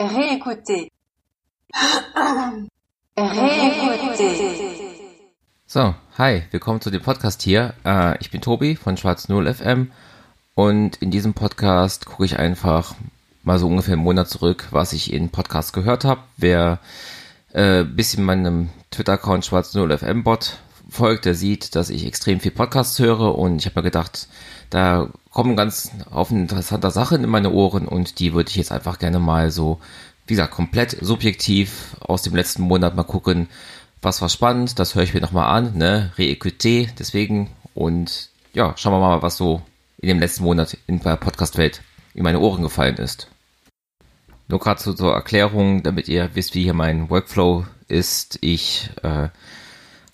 Réécoutez. Réécoutez. So, hi, willkommen zu dem Podcast hier. Äh, ich bin Tobi von Schwarz Null FM und in diesem Podcast gucke ich einfach mal so ungefähr einen Monat zurück, was ich in Podcasts gehört habe. Wer äh, bisschen meinem Twitter-Account Schwarz Null FM Bot folgt, der sieht, dass ich extrem viel Podcasts höre und ich habe mir gedacht, da kommen ganz auf interessante Sachen in meine Ohren und die würde ich jetzt einfach gerne mal so, wie gesagt, komplett subjektiv aus dem letzten Monat mal gucken, was war spannend, das höre ich mir nochmal an, ne, Reécoute, deswegen und ja, schauen wir mal, was so in dem letzten Monat in der Podcast-Welt in meine Ohren gefallen ist. Nur gerade so zur Erklärung, damit ihr wisst, wie hier mein Workflow ist. Ich äh,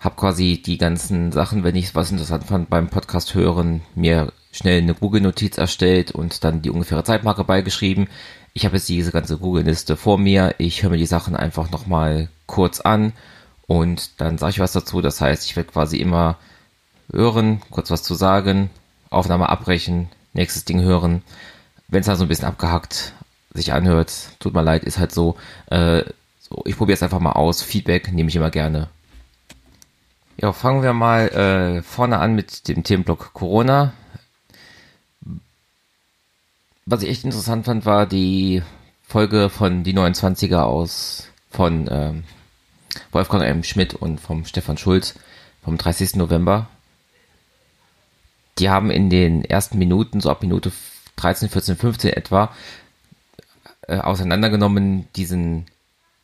habe quasi die ganzen Sachen, wenn ich was interessant fand beim Podcast hören, mir schnell eine Google-Notiz erstellt und dann die ungefähre Zeitmarke beigeschrieben. Ich habe jetzt diese ganze Google-Liste vor mir. Ich höre mir die Sachen einfach nochmal kurz an und dann sage ich was dazu. Das heißt, ich werde quasi immer hören, kurz was zu sagen, Aufnahme abbrechen, nächstes Ding hören. Wenn es dann so ein bisschen abgehackt sich anhört, tut mir leid, ist halt so. Äh, so ich probiere es einfach mal aus. Feedback nehme ich immer gerne. Ja, fangen wir mal äh, vorne an mit dem Themenblock Corona. Was ich echt interessant fand, war die Folge von die 29er aus von ähm, Wolfgang M. Schmidt und vom Stefan Schulz vom 30. November. Die haben in den ersten Minuten, so ab Minute 13, 14, 15 etwa, äh, auseinandergenommen diesen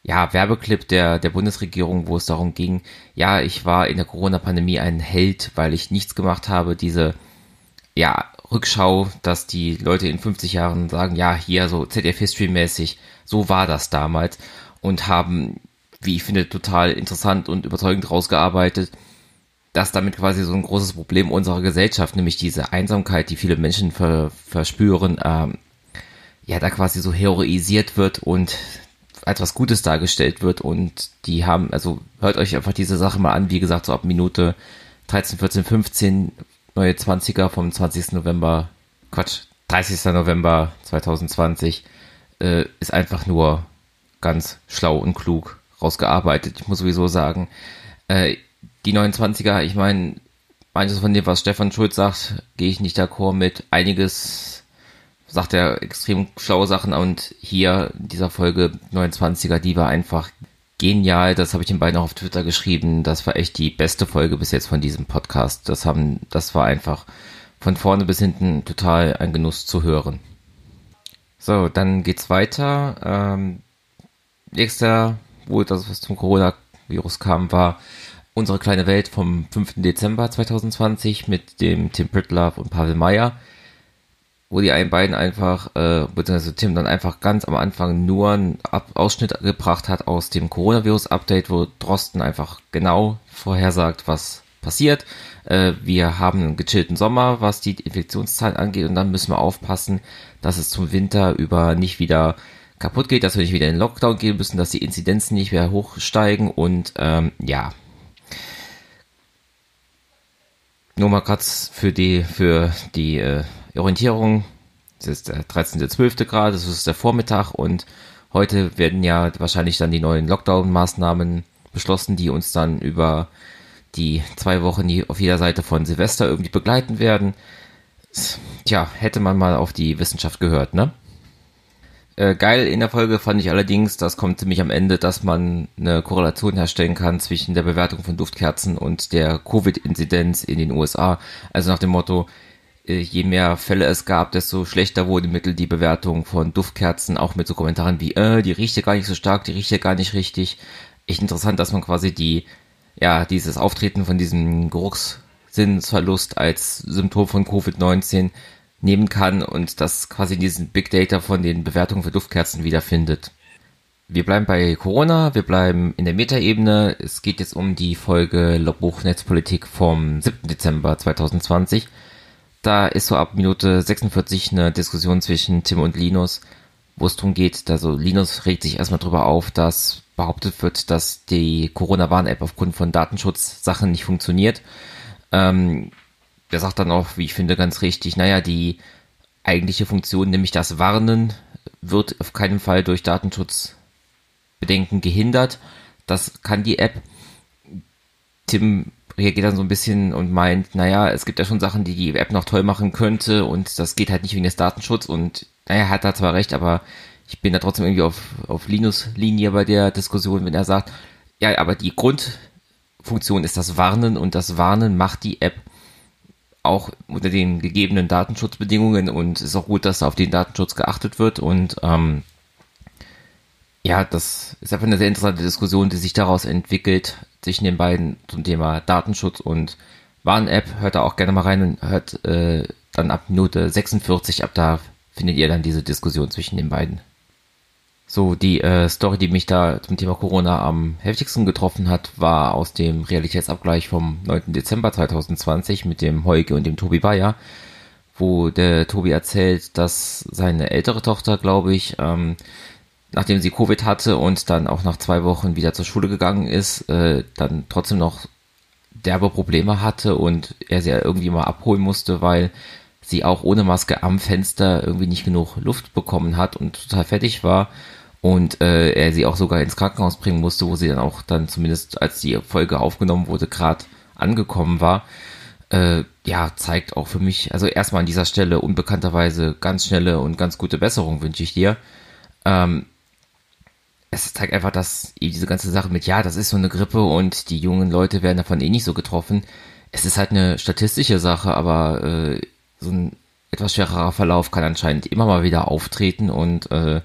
ja, Werbeclip der, der Bundesregierung, wo es darum ging, ja, ich war in der Corona-Pandemie ein Held, weil ich nichts gemacht habe, diese, ja, Rückschau, dass die Leute in 50 Jahren sagen, ja, hier so ZDF History mäßig, so war das damals. Und haben, wie ich finde, total interessant und überzeugend rausgearbeitet, dass damit quasi so ein großes Problem unserer Gesellschaft, nämlich diese Einsamkeit, die viele Menschen ver, verspüren, ähm, ja, da quasi so heroisiert wird und etwas Gutes dargestellt wird und die haben, also hört euch einfach diese Sache mal an, wie gesagt, so ab Minute 13, 14, 15, neue 20er vom 20. November, Quatsch, 30. November 2020, äh, ist einfach nur ganz schlau und klug rausgearbeitet. Ich muss sowieso sagen, äh, die 29er, ich meine, manches von dem, was Stefan Schulz sagt, gehe ich nicht d'accord mit. Einiges sagt er extrem schlaue Sachen und hier in dieser Folge 29er, die war einfach genial. Das habe ich den beiden auch auf Twitter geschrieben. Das war echt die beste Folge bis jetzt von diesem Podcast. Das haben, das war einfach von vorne bis hinten total ein Genuss zu hören. So, dann geht's weiter. Ähm, nächster, wo das was zum Coronavirus kam, war unsere kleine Welt vom 5. Dezember 2020 mit dem Tim Pritlove und Pavel Meyer wo die einen beiden einfach, äh, beziehungsweise Tim dann einfach ganz am Anfang nur einen Ab Ausschnitt gebracht hat aus dem Coronavirus-Update, wo Drosten einfach genau vorhersagt, was passiert. Äh, wir haben einen gechillten Sommer, was die Infektionszahlen angeht, und dann müssen wir aufpassen, dass es zum Winter über nicht wieder kaputt geht, dass wir nicht wieder in den Lockdown gehen müssen, dass die Inzidenzen nicht mehr hochsteigen und ähm, ja. Nur mal kurz für die, für die äh, Orientierung, das ist der 13.12. Grad, das ist der Vormittag und heute werden ja wahrscheinlich dann die neuen Lockdown-Maßnahmen beschlossen, die uns dann über die zwei Wochen die auf jeder Seite von Silvester irgendwie begleiten werden. Tja, hätte man mal auf die Wissenschaft gehört, ne? Äh, geil in der Folge fand ich allerdings, das kommt ziemlich am Ende, dass man eine Korrelation herstellen kann zwischen der Bewertung von Duftkerzen und der Covid-Inzidenz in den USA. Also nach dem Motto, je mehr Fälle es gab, desto schlechter wurde Mittel die Bewertung von Duftkerzen, auch mit so Kommentaren wie, äh, die riecht ja gar nicht so stark, die riecht ja gar nicht richtig. Echt interessant, dass man quasi die, ja, dieses Auftreten von diesem Geruchssinnsverlust als Symptom von Covid-19 nehmen kann und das quasi diesen Big Data von den Bewertungen für Duftkerzen wiederfindet. Wir bleiben bei Corona, wir bleiben in der Metaebene. Es geht jetzt um die Folge Logbuch Netzpolitik vom 7. Dezember 2020 da ist so ab Minute 46 eine Diskussion zwischen Tim und Linus, wo es darum geht, also Linus regt sich erstmal drüber auf, dass behauptet wird, dass die Corona-Warn-App aufgrund von Datenschutzsachen nicht funktioniert. Ähm, der sagt dann auch, wie ich finde, ganz richtig, naja, die eigentliche Funktion, nämlich das Warnen, wird auf keinen Fall durch Datenschutzbedenken gehindert. Das kann die App. Tim reagiert dann so ein bisschen und meint, naja, es gibt ja schon Sachen, die die App noch toll machen könnte und das geht halt nicht wegen des Datenschutzes. Und naja, hat da zwar recht, aber ich bin da trotzdem irgendwie auf, auf Linus-Linie bei der Diskussion, wenn er sagt, ja, aber die Grundfunktion ist das Warnen und das Warnen macht die App auch unter den gegebenen Datenschutzbedingungen und ist auch gut, dass auf den Datenschutz geachtet wird. Und ähm, ja, das ist einfach eine sehr interessante Diskussion, die sich daraus entwickelt zwischen den beiden zum Thema Datenschutz und Warn-App. Hört da auch gerne mal rein und hört äh, dann ab Minute 46, ab da findet ihr dann diese Diskussion zwischen den beiden. So, die äh, Story, die mich da zum Thema Corona am heftigsten getroffen hat, war aus dem Realitätsabgleich vom 9. Dezember 2020 mit dem Heuge und dem Tobi Bayer, wo der Tobi erzählt, dass seine ältere Tochter, glaube ich, ähm, nachdem sie Covid hatte und dann auch nach zwei Wochen wieder zur Schule gegangen ist, äh, dann trotzdem noch derbe Probleme hatte und er sie irgendwie mal abholen musste, weil sie auch ohne Maske am Fenster irgendwie nicht genug Luft bekommen hat und total fertig war und äh, er sie auch sogar ins Krankenhaus bringen musste, wo sie dann auch dann zumindest als die Folge aufgenommen wurde, gerade angekommen war. Äh, ja, zeigt auch für mich, also erstmal an dieser Stelle unbekannterweise ganz schnelle und ganz gute Besserung wünsche ich dir. Ähm, es zeigt einfach, dass diese ganze Sache mit, ja, das ist so eine Grippe und die jungen Leute werden davon eh nicht so getroffen. Es ist halt eine statistische Sache, aber äh, so ein etwas schwererer Verlauf kann anscheinend immer mal wieder auftreten und äh,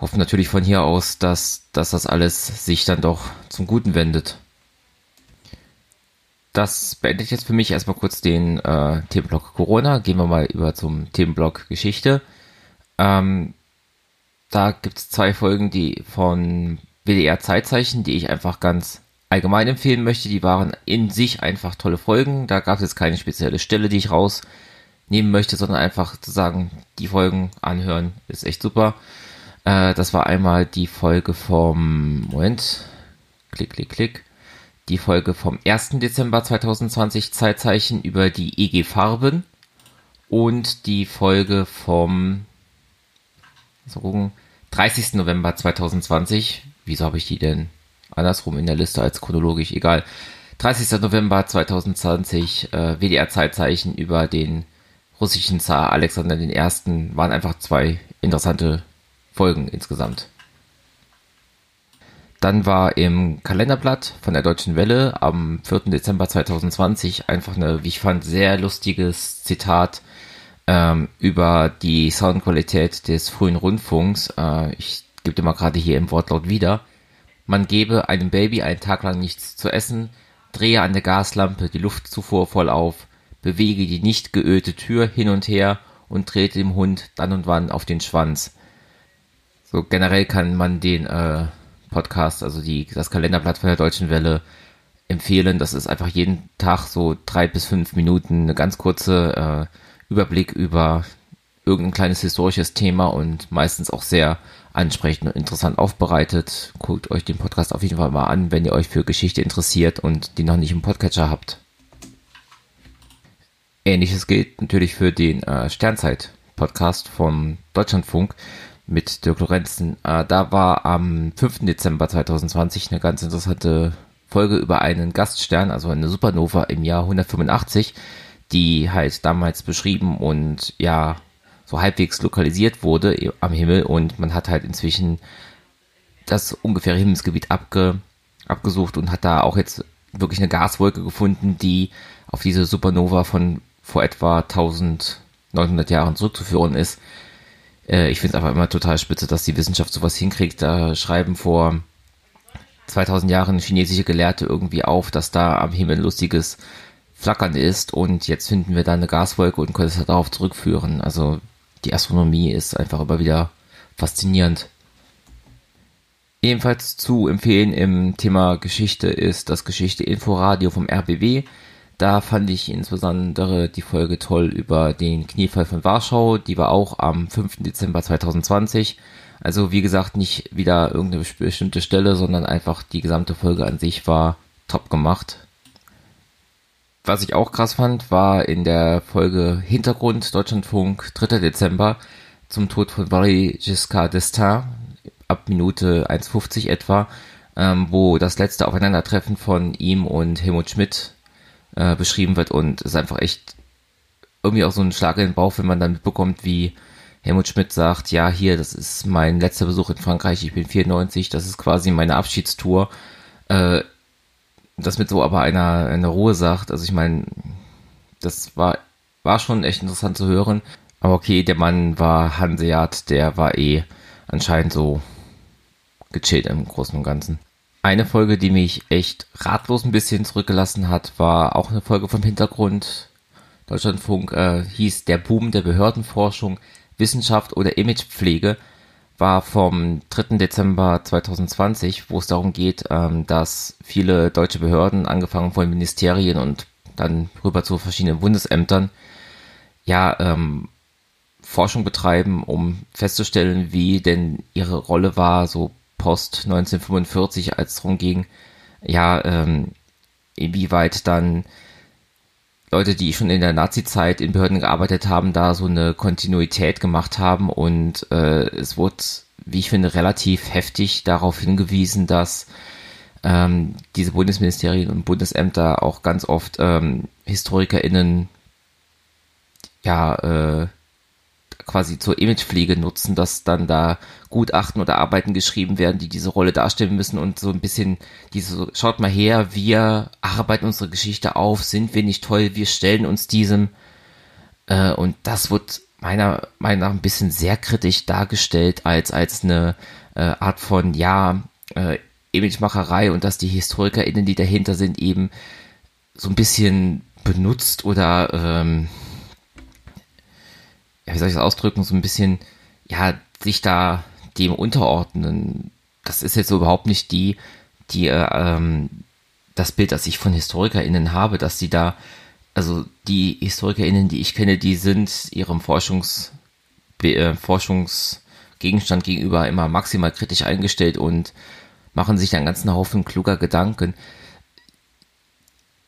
hoffen natürlich von hier aus, dass, dass das alles sich dann doch zum Guten wendet. Das beendet jetzt für mich erstmal kurz den äh, Themenblock Corona. Gehen wir mal über zum Themenblock Geschichte. Ähm, da gibt es zwei Folgen, die von WDR Zeitzeichen, die ich einfach ganz allgemein empfehlen möchte. Die waren in sich einfach tolle Folgen. Da gab es jetzt keine spezielle Stelle, die ich rausnehmen möchte, sondern einfach zu sagen, die Folgen anhören ist echt super. Äh, das war einmal die Folge vom, Moment, klick, klick, klick, die Folge vom 1. Dezember 2020 Zeitzeichen über die EG Farben und die Folge vom so gucken, 30. November 2020. Wieso habe ich die denn andersrum in der Liste als chronologisch? Egal. 30. November 2020, äh, WDR Zeitzeichen über den russischen Zar Alexander I. waren einfach zwei interessante Folgen insgesamt. Dann war im Kalenderblatt von der Deutschen Welle am 4. Dezember 2020 einfach eine, wie ich fand, sehr lustiges Zitat ähm, über die Soundqualität des frühen Rundfunks. Äh, ich gebe dir mal gerade hier im Wortlaut wieder. Man gebe einem Baby einen Tag lang nichts zu essen, drehe an der Gaslampe die Luftzufuhr voll auf, bewege die nicht geölte Tür hin und her und trete dem Hund dann und wann auf den Schwanz. So generell kann man den äh, Podcast, also die, das Kalenderblatt von der Deutschen Welle empfehlen. Das ist einfach jeden Tag so drei bis fünf Minuten eine ganz kurze äh, Überblick über irgendein kleines historisches Thema und meistens auch sehr ansprechend und interessant aufbereitet. Guckt euch den Podcast auf jeden Fall mal an, wenn ihr euch für Geschichte interessiert und die noch nicht im Podcatcher habt. Ähnliches gilt natürlich für den äh, Sternzeit-Podcast vom Deutschlandfunk mit Dirk Lorenzen. Äh, da war am 5. Dezember 2020 eine ganz interessante Folge über einen Gaststern, also eine Supernova im Jahr 185, die halt damals beschrieben und ja, so halbwegs lokalisiert wurde am Himmel und man hat halt inzwischen das ungefähre Himmelsgebiet abge, abgesucht und hat da auch jetzt wirklich eine Gaswolke gefunden, die auf diese Supernova von vor etwa 1900 Jahren zurückzuführen ist. Äh, ich finde es einfach immer total spitze, dass die Wissenschaft sowas hinkriegt. Da schreiben vor 2000 Jahren chinesische Gelehrte irgendwie auf, dass da am Himmel lustiges Flackern ist und jetzt finden wir da eine Gaswolke und können es darauf zurückführen. Also die Astronomie ist einfach immer wieder faszinierend. Ebenfalls zu empfehlen im Thema Geschichte ist das Geschichte Inforadio vom RBW. Da fand ich insbesondere die Folge toll über den Kniefall von Warschau. Die war auch am 5. Dezember 2020. Also wie gesagt, nicht wieder irgendeine bestimmte Stelle, sondern einfach die gesamte Folge an sich war top gemacht. Was ich auch krass fand, war in der Folge Hintergrund Deutschlandfunk 3. Dezember zum Tod von Valéry Giscard d'Estaing ab Minute 1,50 etwa, ähm, wo das letzte Aufeinandertreffen von ihm und Helmut Schmidt äh, beschrieben wird und es ist einfach echt irgendwie auch so ein Schlag in den Bauch, wenn man dann mitbekommt, wie Helmut Schmidt sagt, ja, hier, das ist mein letzter Besuch in Frankreich, ich bin 94, das ist quasi meine Abschiedstour. Äh, das mit so aber einer, einer Ruhe sagt, also ich meine, das war, war schon echt interessant zu hören. Aber okay, der Mann war Hanseat, der war eh anscheinend so gechillt im Großen und Ganzen. Eine Folge, die mich echt ratlos ein bisschen zurückgelassen hat, war auch eine Folge vom Hintergrund. Deutschlandfunk äh, hieß Der Boom der Behördenforschung, Wissenschaft oder Imagepflege war vom 3. Dezember 2020, wo es darum geht, ähm, dass viele deutsche Behörden, angefangen von Ministerien und dann rüber zu verschiedenen Bundesämtern, ja, ähm, Forschung betreiben, um festzustellen, wie denn ihre Rolle war, so post 1945, als es darum ging, ja, ähm, inwieweit dann Leute, die schon in der Nazi-Zeit in Behörden gearbeitet haben, da so eine Kontinuität gemacht haben und äh, es wurde, wie ich finde, relativ heftig darauf hingewiesen, dass ähm, diese Bundesministerien und Bundesämter auch ganz oft ähm, HistorikerInnen ja äh, quasi zur Imagepflege nutzen, dass dann da Gutachten oder Arbeiten geschrieben werden, die diese Rolle darstellen müssen und so ein bisschen diese, schaut mal her, wir arbeiten unsere Geschichte auf, sind wir nicht toll, wir stellen uns diesem äh, und das wird meiner Meinung nach ein bisschen sehr kritisch dargestellt als, als eine äh, Art von, ja, äh, Imagemacherei und dass die HistorikerInnen, die dahinter sind, eben so ein bisschen benutzt oder ähm, ja, wie soll ich das ausdrücken, so ein bisschen, ja, sich da dem unterordnen. Das ist jetzt so überhaupt nicht die, die, äh, ähm, das Bild, das ich von HistorikerInnen habe, dass sie da, also die HistorikerInnen, die ich kenne, die sind ihrem Forschungs, äh, Forschungsgegenstand gegenüber immer maximal kritisch eingestellt und machen sich einen ganzen Haufen kluger Gedanken.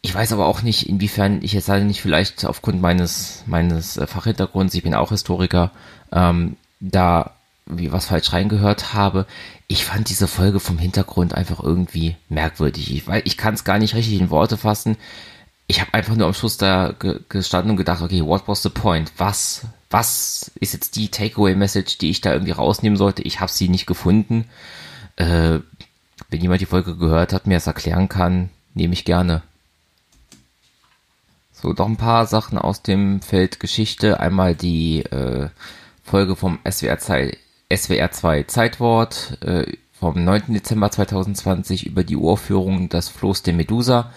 Ich weiß aber auch nicht, inwiefern ich jetzt halt nicht vielleicht aufgrund meines, meines äh, Fachhintergrunds, ich bin auch Historiker, ähm, da wie was falsch reingehört habe. Ich fand diese Folge vom Hintergrund einfach irgendwie merkwürdig. Ich, ich kann es gar nicht richtig in Worte fassen. Ich habe einfach nur am Schluss da ge gestanden und gedacht, okay, what was the point? Was, was ist jetzt die Takeaway-Message, die ich da irgendwie rausnehmen sollte? Ich habe sie nicht gefunden. Äh, wenn jemand die Folge gehört hat, mir das erklären kann, nehme ich gerne. So, noch ein paar Sachen aus dem Feld Geschichte. Einmal die äh, Folge vom SWR 2, SWR 2 Zeitwort äh, vom 9. Dezember 2020 über die Uraufführung Das Floß der Medusa.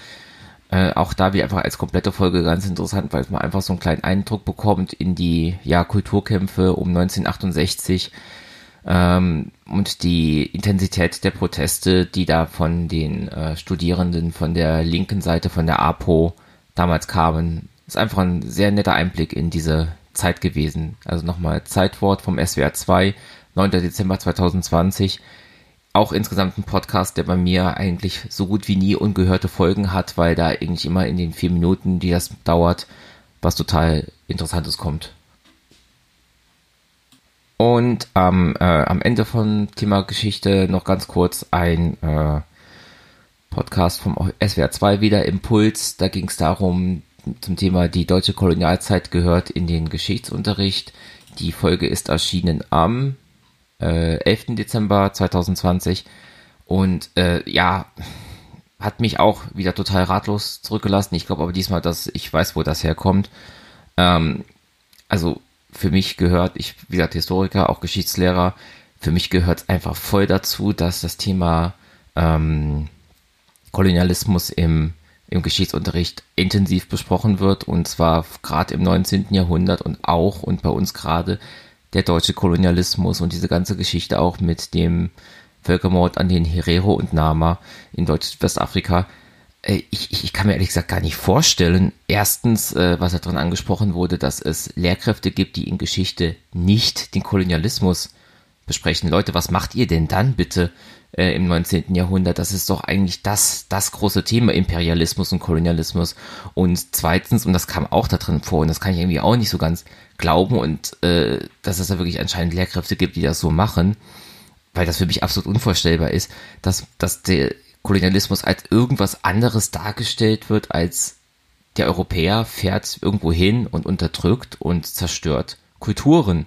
Äh, auch da wie einfach als komplette Folge ganz interessant, weil man einfach so einen kleinen Eindruck bekommt in die ja, Kulturkämpfe um 1968 ähm, und die Intensität der Proteste, die da von den äh, Studierenden von der linken Seite, von der APO damals kamen. Ist einfach ein sehr netter Einblick in diese Zeit gewesen. Also nochmal Zeitwort vom SWR 2, 9. Dezember 2020. Auch insgesamt ein Podcast, der bei mir eigentlich so gut wie nie ungehörte Folgen hat, weil da eigentlich immer in den vier Minuten, die das dauert, was total Interessantes kommt. Und ähm, äh, am Ende von Thema Geschichte noch ganz kurz ein äh, Podcast vom SWR 2 wieder, Impuls. Da ging es darum, zum Thema die deutsche Kolonialzeit gehört in den Geschichtsunterricht. Die Folge ist erschienen am äh, 11. Dezember 2020 und äh, ja, hat mich auch wieder total ratlos zurückgelassen. Ich glaube aber diesmal, dass ich weiß, wo das herkommt. Ähm, also für mich gehört, ich, wie gesagt, Historiker, auch Geschichtslehrer, für mich gehört es einfach voll dazu, dass das Thema ähm, Kolonialismus im, im Geschichtsunterricht intensiv besprochen wird und zwar gerade im 19. Jahrhundert und auch und bei uns gerade der deutsche Kolonialismus und diese ganze Geschichte auch mit dem Völkermord an den Herero und Nama in Deutsch-Westafrika. Äh, ich, ich, ich kann mir ehrlich gesagt gar nicht vorstellen, erstens, äh, was da drin angesprochen wurde, dass es Lehrkräfte gibt, die in Geschichte nicht den Kolonialismus besprechen. Leute, was macht ihr denn dann bitte äh, im 19. Jahrhundert? Das ist doch eigentlich das, das große Thema Imperialismus und Kolonialismus. Und zweitens, und das kam auch da drin vor, und das kann ich irgendwie auch nicht so ganz glauben, und äh, dass es da wirklich anscheinend Lehrkräfte gibt, die das so machen, weil das für mich absolut unvorstellbar ist, dass, dass der Kolonialismus als irgendwas anderes dargestellt wird, als der Europäer fährt irgendwo hin und unterdrückt und zerstört Kulturen.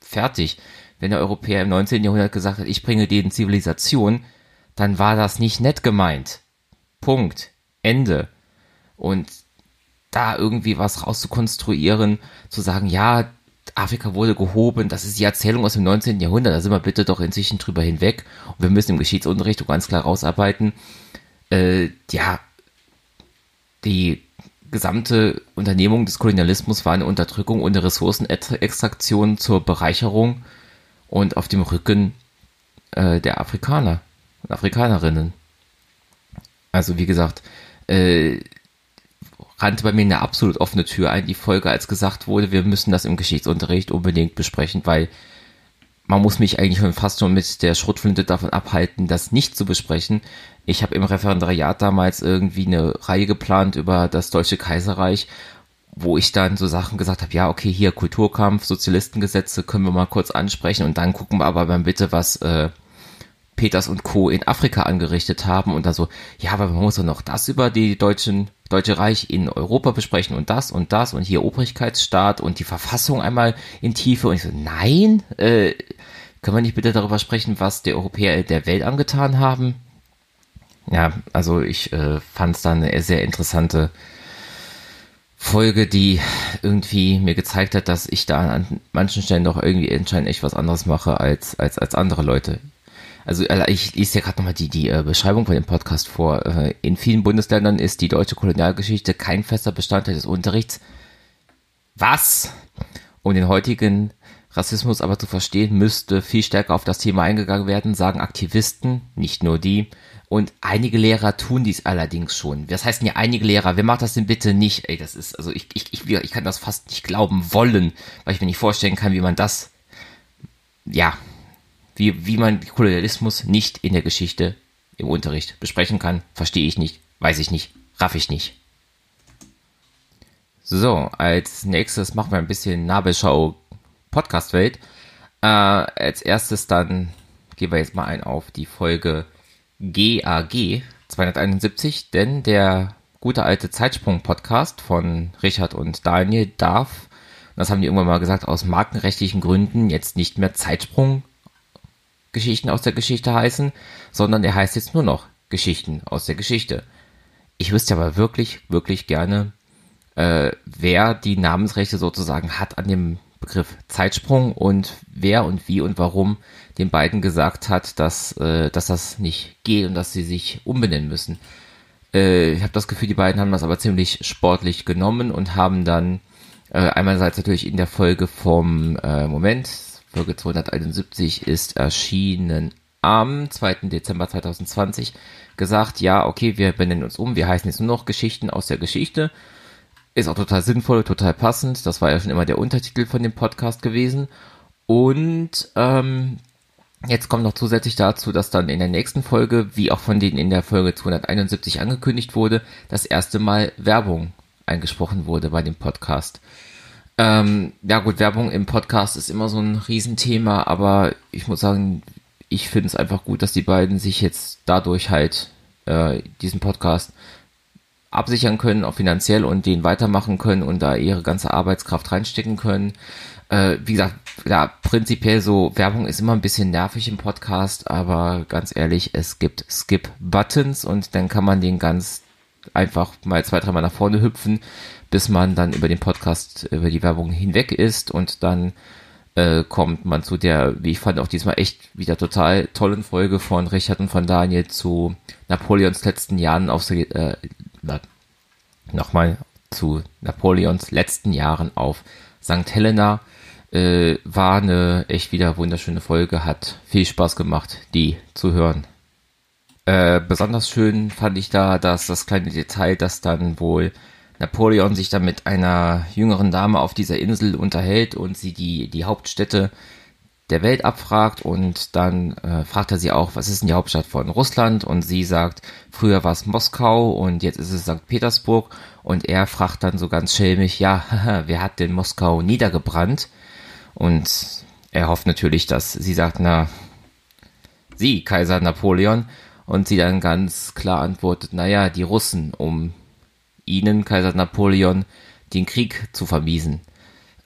Fertig wenn der Europäer im 19. Jahrhundert gesagt hat, ich bringe denen Zivilisation, dann war das nicht nett gemeint. Punkt. Ende. Und da irgendwie was rauszukonstruieren, zu sagen, ja, Afrika wurde gehoben, das ist die Erzählung aus dem 19. Jahrhundert, da sind wir bitte doch inzwischen drüber hinweg und wir müssen im Geschichtsunterricht ganz klar rausarbeiten, äh, ja, die gesamte Unternehmung des Kolonialismus war eine Unterdrückung und eine Ressourcenextraktion zur Bereicherung und auf dem Rücken äh, der Afrikaner und Afrikanerinnen. Also wie gesagt, äh, rannte bei mir eine absolut offene Tür ein, die Folge, als gesagt wurde, wir müssen das im Geschichtsunterricht unbedingt besprechen, weil man muss mich eigentlich schon fast schon mit der Schrotflinte davon abhalten, das nicht zu besprechen. Ich habe im Referendariat damals irgendwie eine Reihe geplant über das Deutsche Kaiserreich wo ich dann so Sachen gesagt habe, ja, okay, hier Kulturkampf, Sozialistengesetze können wir mal kurz ansprechen und dann gucken wir aber mal bitte, was äh, Peters und Co. in Afrika angerichtet haben und dann so, ja, aber man muss doch noch das über die deutschen Deutsche Reich in Europa besprechen und das und das und hier Obrigkeitsstaat und die Verfassung einmal in Tiefe und ich so, nein, äh, können wir nicht bitte darüber sprechen, was die Europäer der Welt angetan haben? Ja, also ich äh, fand es dann eine sehr interessante Folge, die irgendwie mir gezeigt hat, dass ich da an manchen Stellen doch irgendwie anscheinend echt was anderes mache als, als, als andere Leute. Also äh, ich lese ja gerade nochmal die, die äh, Beschreibung von dem Podcast vor. Äh, in vielen Bundesländern ist die deutsche Kolonialgeschichte kein fester Bestandteil des Unterrichts. Was? Um den heutigen Rassismus aber zu verstehen, müsste viel stärker auf das Thema eingegangen werden, sagen Aktivisten, nicht nur die, und einige Lehrer tun dies allerdings schon. Was heißt denn hier einige Lehrer? Wer macht das denn bitte nicht? Ey, das ist, also ich, ich, ich, ich kann das fast nicht glauben wollen, weil ich mir nicht vorstellen kann, wie man das, ja, wie, wie man Kolonialismus nicht in der Geschichte im Unterricht besprechen kann. Verstehe ich nicht, weiß ich nicht, raff ich nicht. So, als nächstes machen wir ein bisschen Nabelschau Podcast-Welt. Äh, als erstes dann gehen wir jetzt mal ein auf die Folge GAG 271, denn der gute alte Zeitsprung-Podcast von Richard und Daniel darf, das haben die irgendwann mal gesagt, aus markenrechtlichen Gründen jetzt nicht mehr Zeitsprung Geschichten aus der Geschichte heißen, sondern er heißt jetzt nur noch Geschichten aus der Geschichte. Ich wüsste aber wirklich, wirklich gerne, äh, wer die Namensrechte sozusagen hat an dem Begriff Zeitsprung und wer und wie und warum den beiden gesagt hat, dass, äh, dass das nicht geht und dass sie sich umbenennen müssen. Äh, ich habe das Gefühl, die beiden haben das aber ziemlich sportlich genommen und haben dann äh, einerseits natürlich in der Folge vom äh, Moment, Folge 271 ist erschienen am 2. Dezember 2020 gesagt, ja, okay, wir benennen uns um, wir heißen jetzt nur noch Geschichten aus der Geschichte. Ist auch total sinnvoll, total passend. Das war ja schon immer der Untertitel von dem Podcast gewesen. Und ähm, Jetzt kommt noch zusätzlich dazu, dass dann in der nächsten Folge, wie auch von denen in der Folge 271 angekündigt wurde, das erste Mal Werbung eingesprochen wurde bei dem Podcast. Ähm, ja gut, Werbung im Podcast ist immer so ein Riesenthema, aber ich muss sagen, ich finde es einfach gut, dass die beiden sich jetzt dadurch halt äh, diesen Podcast absichern können, auch finanziell und den weitermachen können und da ihre ganze Arbeitskraft reinstecken können. Äh, wie gesagt, ja, prinzipiell so, Werbung ist immer ein bisschen nervig im Podcast, aber ganz ehrlich, es gibt Skip-Buttons und dann kann man den ganz einfach mal zwei, dreimal nach vorne hüpfen, bis man dann über den Podcast, über die Werbung hinweg ist und dann äh, kommt man zu der, wie ich fand, auch diesmal echt wieder total tollen Folge von Richard und von Daniel zu Napoleons letzten Jahren auf, äh, nochmal zu Napoleons letzten Jahren auf St. Helena. Äh, war eine echt wieder wunderschöne Folge, hat viel Spaß gemacht, die zu hören. Äh, besonders schön fand ich da, dass das kleine Detail, dass dann wohl Napoleon sich dann mit einer jüngeren Dame auf dieser Insel unterhält und sie die, die Hauptstädte der Welt abfragt und dann äh, fragt er sie auch, was ist denn die Hauptstadt von Russland? Und sie sagt, früher war es Moskau und jetzt ist es St. Petersburg. Und er fragt dann so ganz schelmig, ja, wer hat denn Moskau niedergebrannt? Und er hofft natürlich, dass sie sagt, na, sie, Kaiser Napoleon. Und sie dann ganz klar antwortet, naja, die Russen, um ihnen, Kaiser Napoleon, den Krieg zu vermiesen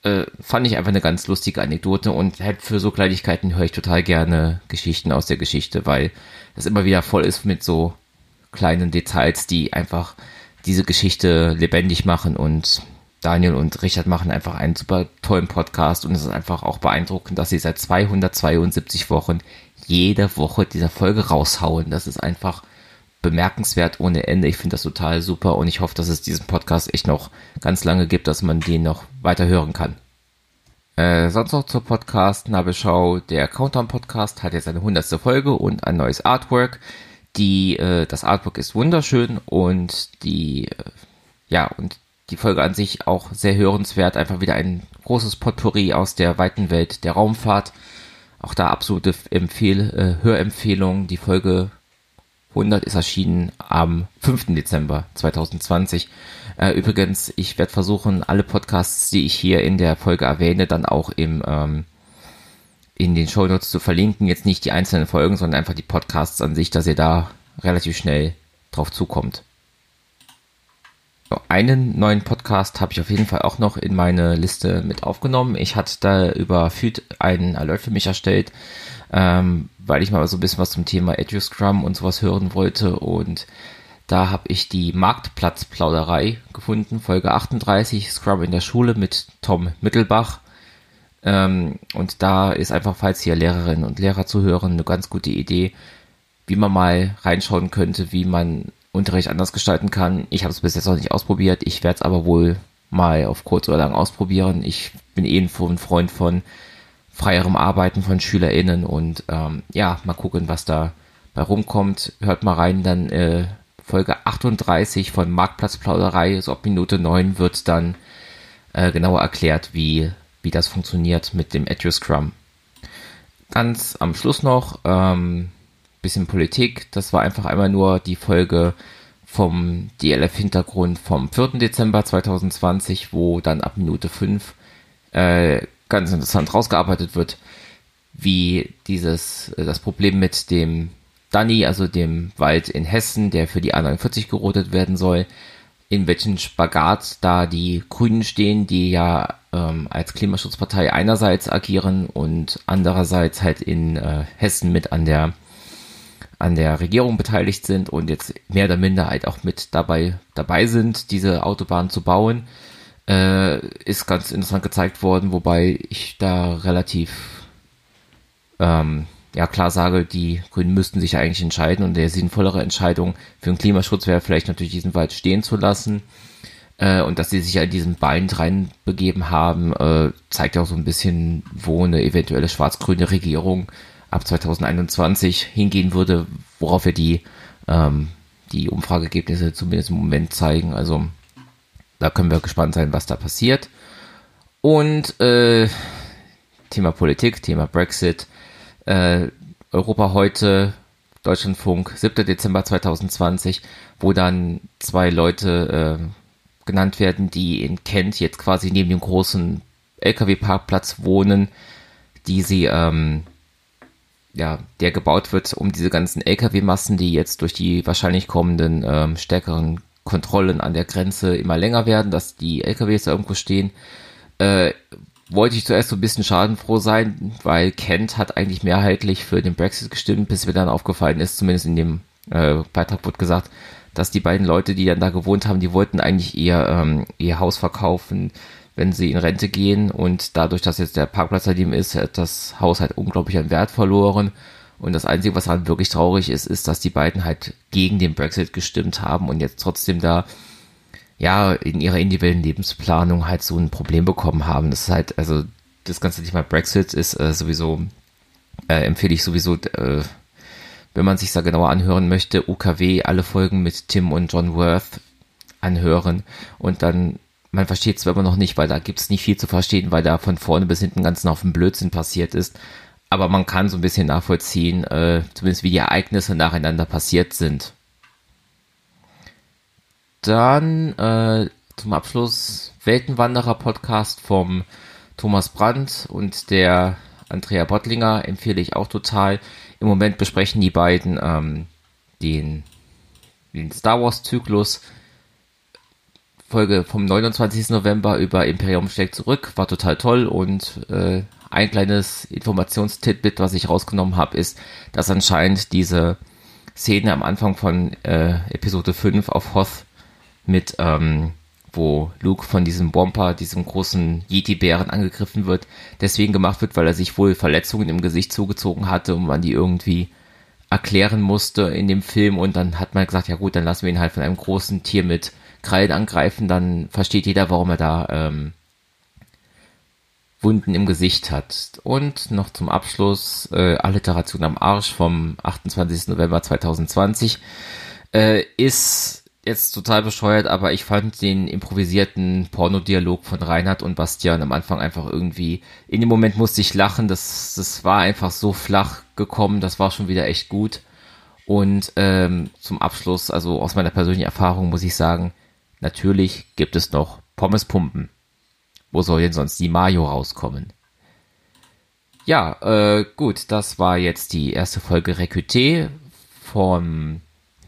äh, fand ich einfach eine ganz lustige Anekdote und halt für so Kleinigkeiten höre ich total gerne Geschichten aus der Geschichte, weil es immer wieder voll ist mit so kleinen Details, die einfach diese Geschichte lebendig machen und Daniel und Richard machen einfach einen super tollen Podcast und es ist einfach auch beeindruckend, dass sie seit 272 Wochen jede Woche diese Folge raushauen. Das ist einfach bemerkenswert ohne Ende. Ich finde das total super und ich hoffe, dass es diesen Podcast echt noch ganz lange gibt, dass man den noch weiter hören kann. Äh, sonst noch zur Podcast-Nabelschau. Der Countdown-Podcast hat jetzt eine hundertste Folge und ein neues Artwork. Die, äh, das Artwork ist wunderschön und die, äh, ja, und die Folge an sich auch sehr hörenswert. Einfach wieder ein großes Potpourri aus der weiten Welt der Raumfahrt. Auch da absolute Empfehl äh, Hörempfehlung. Die Folge 100 ist erschienen am 5. Dezember 2020. Äh, übrigens, ich werde versuchen, alle Podcasts, die ich hier in der Folge erwähne, dann auch im ähm, in den Show Notes zu verlinken. Jetzt nicht die einzelnen Folgen, sondern einfach die Podcasts an sich, dass ihr da relativ schnell drauf zukommt. Einen neuen Podcast habe ich auf jeden Fall auch noch in meine Liste mit aufgenommen. Ich hatte da über Feed einen Alert für mich erstellt, ähm, weil ich mal so ein bisschen was zum Thema EduScrum und sowas hören wollte und da habe ich die Marktplatzplauderei gefunden, Folge 38, Scrum in der Schule mit Tom Mittelbach. Ähm, und da ist einfach, falls hier Lehrerinnen und Lehrer zuhören, eine ganz gute Idee, wie man mal reinschauen könnte, wie man Unterricht anders gestalten kann. Ich habe es bis jetzt noch nicht ausprobiert. Ich werde es aber wohl mal auf kurz oder lang ausprobieren. Ich bin eh ein Freund von freierem Arbeiten von SchülerInnen und ähm, ja, mal gucken, was da bei rumkommt. Hört mal rein, dann äh, Folge 38 von Marktplatzplauderei, so ab Minute 9 wird dann äh, genauer erklärt, wie, wie das funktioniert mit dem EduScrum. Ganz am Schluss noch ähm, bisschen Politik. Das war einfach einmal nur die Folge vom DLF-Hintergrund vom 4. Dezember 2020, wo dann ab Minute 5 äh, ganz interessant rausgearbeitet wird, wie dieses, äh, das Problem mit dem Danny, also dem Wald in Hessen, der für die A49 gerodet werden soll, in welchen Spagat da die Grünen stehen, die ja ähm, als Klimaschutzpartei einerseits agieren und andererseits halt in äh, Hessen mit an der an der Regierung beteiligt sind und jetzt mehr oder minder halt auch mit dabei dabei sind, diese Autobahn zu bauen äh, ist ganz interessant gezeigt worden, wobei ich da relativ ähm, ja klar sage, die Grünen müssten sich eigentlich entscheiden und der sinnvollere Entscheidung für den Klimaschutz wäre vielleicht natürlich diesen Wald stehen zu lassen. Äh, und dass sie sich ja in diesen Bind reinbegeben haben, äh, zeigt ja auch so ein bisschen, wo eine eventuelle schwarz-grüne Regierung ab 2021 hingehen würde, worauf wir die, ähm, die Umfrageergebnisse zumindest im Moment zeigen. Also da können wir gespannt sein, was da passiert. Und äh, Thema Politik, Thema Brexit, äh, Europa heute, Deutschlandfunk, 7. Dezember 2020, wo dann zwei Leute äh, genannt werden, die in Kent jetzt quasi neben dem großen LKW-Parkplatz wohnen, die sie, ähm, ja, der gebaut wird, um diese ganzen LKW-Massen, die jetzt durch die wahrscheinlich kommenden ähm, stärkeren Kontrollen an der Grenze immer länger werden, dass die LKWs da irgendwo stehen, äh, wollte ich zuerst so ein bisschen schadenfroh sein, weil Kent hat eigentlich mehrheitlich für den Brexit gestimmt, bis mir dann aufgefallen ist, zumindest in dem äh, Beitrag wurde gesagt, dass die beiden Leute, die dann da gewohnt haben, die wollten eigentlich ihr, ähm, ihr Haus verkaufen, wenn sie in Rente gehen. Und dadurch, dass jetzt der Parkplatz daneben ist, hat das Haus halt unglaublich an Wert verloren. Und das Einzige, was halt wirklich traurig ist, ist, dass die beiden halt gegen den Brexit gestimmt haben und jetzt trotzdem da ja in ihrer individuellen Lebensplanung halt so ein Problem bekommen haben. Das ist halt, also das ganze Thema Brexit ist äh, sowieso, äh, empfehle ich sowieso, äh, wenn man sich da genauer anhören möchte, UKW, alle Folgen mit Tim und John Worth anhören. Und dann man versteht es immer noch nicht, weil da gibt es nicht viel zu verstehen, weil da von vorne bis hinten ganz auf dem Blödsinn passiert ist aber man kann so ein bisschen nachvollziehen, äh, zumindest wie die Ereignisse nacheinander passiert sind. Dann äh, zum Abschluss Weltenwanderer-Podcast vom Thomas Brandt und der Andrea Bottlinger empfehle ich auch total. Im Moment besprechen die beiden ähm, den, den Star Wars-Zyklus. Folge vom 29. November über Imperium schlägt zurück, war total toll und äh, ein kleines Informationstitbit, was ich rausgenommen habe, ist, dass anscheinend diese Szene am Anfang von äh, Episode 5 auf Hoth mit, ähm, wo Luke von diesem Bomber, diesem großen Yeti-Bären angegriffen wird, deswegen gemacht wird, weil er sich wohl Verletzungen im Gesicht zugezogen hatte und man die irgendwie erklären musste in dem Film und dann hat man gesagt, ja gut, dann lassen wir ihn halt von einem großen Tier mit Krallen angreifen, dann versteht jeder, warum er da ähm, Wunden im Gesicht hat. Und noch zum Abschluss äh, Alliteration am Arsch vom 28. November 2020 äh, ist jetzt total bescheuert, aber ich fand den improvisierten Pornodialog von Reinhard und Bastian am Anfang einfach irgendwie, in dem Moment musste ich lachen, das, das war einfach so flach gekommen, das war schon wieder echt gut. Und ähm, zum Abschluss, also aus meiner persönlichen Erfahrung muss ich sagen, natürlich gibt es noch Pommespumpen. Wo soll denn sonst die Mayo rauskommen? Ja, äh, gut, das war jetzt die erste Folge Recruté vom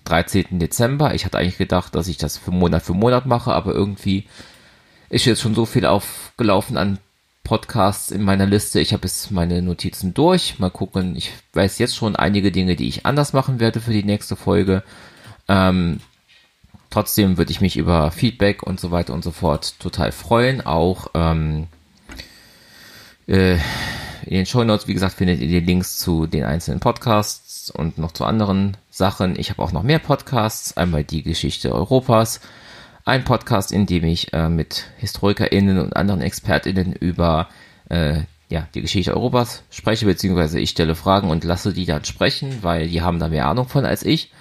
13. Dezember. Ich hatte eigentlich gedacht, dass ich das für Monat für Monat mache, aber irgendwie ist jetzt schon so viel aufgelaufen an Podcasts in meiner Liste. Ich habe jetzt meine Notizen durch. Mal gucken. Ich weiß jetzt schon einige Dinge, die ich anders machen werde für die nächste Folge. Ähm, trotzdem würde ich mich über Feedback und so weiter und so fort total freuen. Auch ähm, äh, in den Show Notes, wie gesagt, findet ihr die Links zu den einzelnen Podcasts und noch zu anderen Sachen. Ich habe auch noch mehr Podcasts. Einmal die Geschichte Europas. Ein Podcast, in dem ich äh, mit HistorikerInnen und anderen ExpertInnen über äh, ja, die Geschichte Europas spreche, beziehungsweise ich stelle Fragen und lasse die dann sprechen, weil die haben da mehr Ahnung von als ich.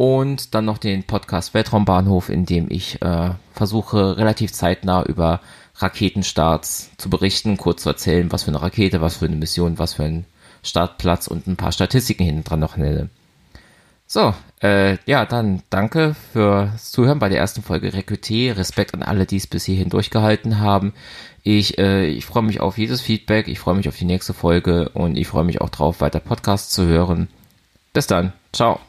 Und dann noch den Podcast Weltraumbahnhof, in dem ich äh, versuche, relativ zeitnah über Raketenstarts zu berichten, kurz zu erzählen, was für eine Rakete, was für eine Mission, was für ein Startplatz und ein paar Statistiken hinten dran noch nenne. So, äh, ja, dann danke fürs Zuhören bei der ersten Folge Recruité. Respekt an alle, die es bis hierhin durchgehalten haben. Ich, äh, ich freue mich auf jedes Feedback, ich freue mich auf die nächste Folge und ich freue mich auch drauf, weiter Podcasts zu hören. Bis dann. Ciao.